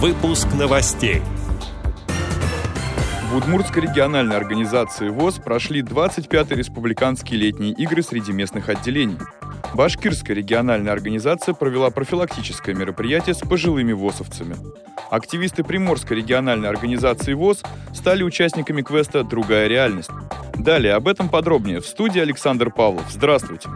Выпуск новостей. В Удмуртской региональной организации ВОЗ прошли 25-й республиканские летние игры среди местных отделений. Башкирская региональная организация провела профилактическое мероприятие с пожилыми ВОЗовцами. Активисты Приморской региональной организации ВОЗ стали участниками квеста «Другая реальность». Далее об этом подробнее в студии Александр Павлов. Здравствуйте!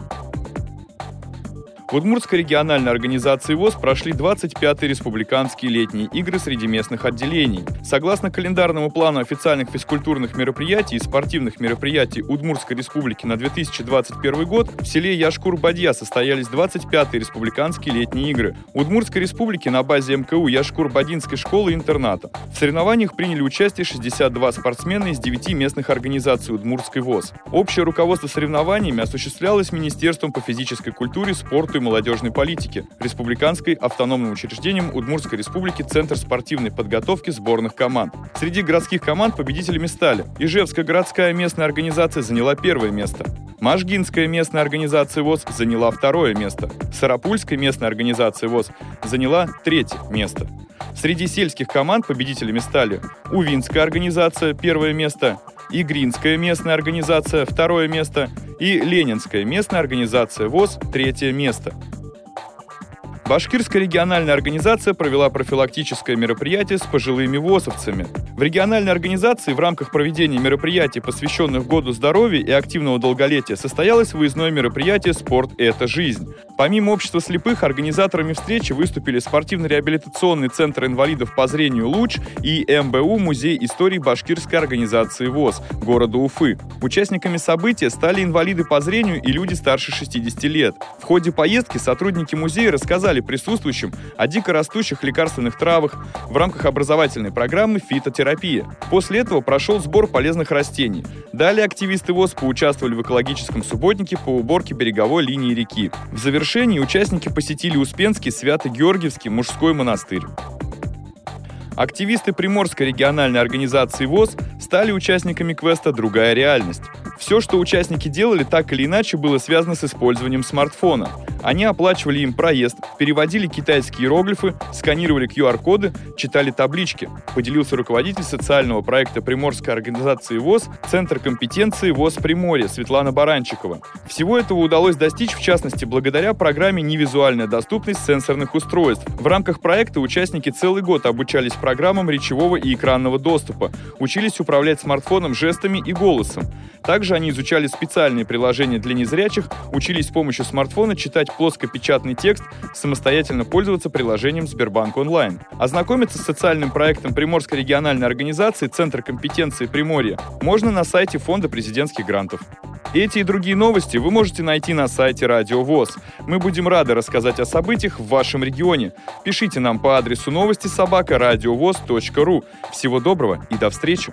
В Удмуртской региональной организации ВОЗ прошли 25-е республиканские летние игры среди местных отделений. Согласно календарному плану официальных физкультурных мероприятий и спортивных мероприятий Удмуртской республики на 2021 год в селе Яшкур-Бадья состоялись 25-е республиканские летние игры Удмуртской республики на базе МКУ Яшкур-Бадинской школы-интерната. В соревнованиях приняли участие 62 спортсмена из 9 местных организаций Удмуртской ВОЗ. Общее руководство соревнованиями осуществлялось Министерством по физической культуре, спорту и молодежной политики, республиканской автономным учреждением Удмуртской республики Центр спортивной подготовки сборных команд. Среди городских команд победителями стали Ижевская городская местная организация заняла первое место, Можгинская местная организация ВОЗ заняла второе место, Сарапульская местная организация ВОЗ заняла третье место. Среди сельских команд победителями стали Увинская организация – первое место, Игринская местная организация – второе место и Ленинская местная организация ВОЗ – третье место. Башкирская региональная организация провела профилактическое мероприятие с пожилыми ВОСовцами. В региональной организации в рамках проведения мероприятий, посвященных Году здоровья и активного долголетия, состоялось выездное мероприятие «Спорт – это жизнь». Помимо общества слепых, организаторами встречи выступили спортивно-реабилитационный центр инвалидов по зрению «Луч» и МБУ Музей истории башкирской организации ВОЗ города Уфы. Участниками события стали инвалиды по зрению и люди старше 60 лет. В ходе поездки сотрудники музея рассказали присутствующим о дикорастущих лекарственных травах в рамках образовательной программы «Фитотерапия». После этого прошел сбор полезных растений. Далее активисты ВОЗ поучаствовали в экологическом субботнике по уборке береговой линии реки. В завершении участники посетили Успенский Свято-Георгиевский мужской монастырь. Активисты Приморской региональной организации ВОЗ стали участниками квеста «Другая реальность». Все, что участники делали, так или иначе было связано с использованием смартфона. Они оплачивали им проезд, переводили китайские иероглифы, сканировали QR-коды, читали таблички. Поделился руководитель социального проекта Приморской организации ВОЗ Центр компетенции ВОЗ Приморье Светлана Баранчикова. Всего этого удалось достичь, в частности, благодаря программе «Невизуальная доступность сенсорных устройств». В рамках проекта участники целый год обучались программам речевого и экранного доступа, учились управлять смартфоном жестами и голосом. Также они изучали специальные приложения для незрячих, учились с помощью смартфона читать плоскопечатный текст, самостоятельно пользоваться приложением Сбербанк онлайн. Ознакомиться с социальным проектом Приморской региональной организации Центр компетенции Приморья можно на сайте Фонда президентских грантов. Эти и другие новости вы можете найти на сайте Радио ВОЗ. Мы будем рады рассказать о событиях в вашем регионе. Пишите нам по адресу новости собака ру. Всего доброго и до встречи!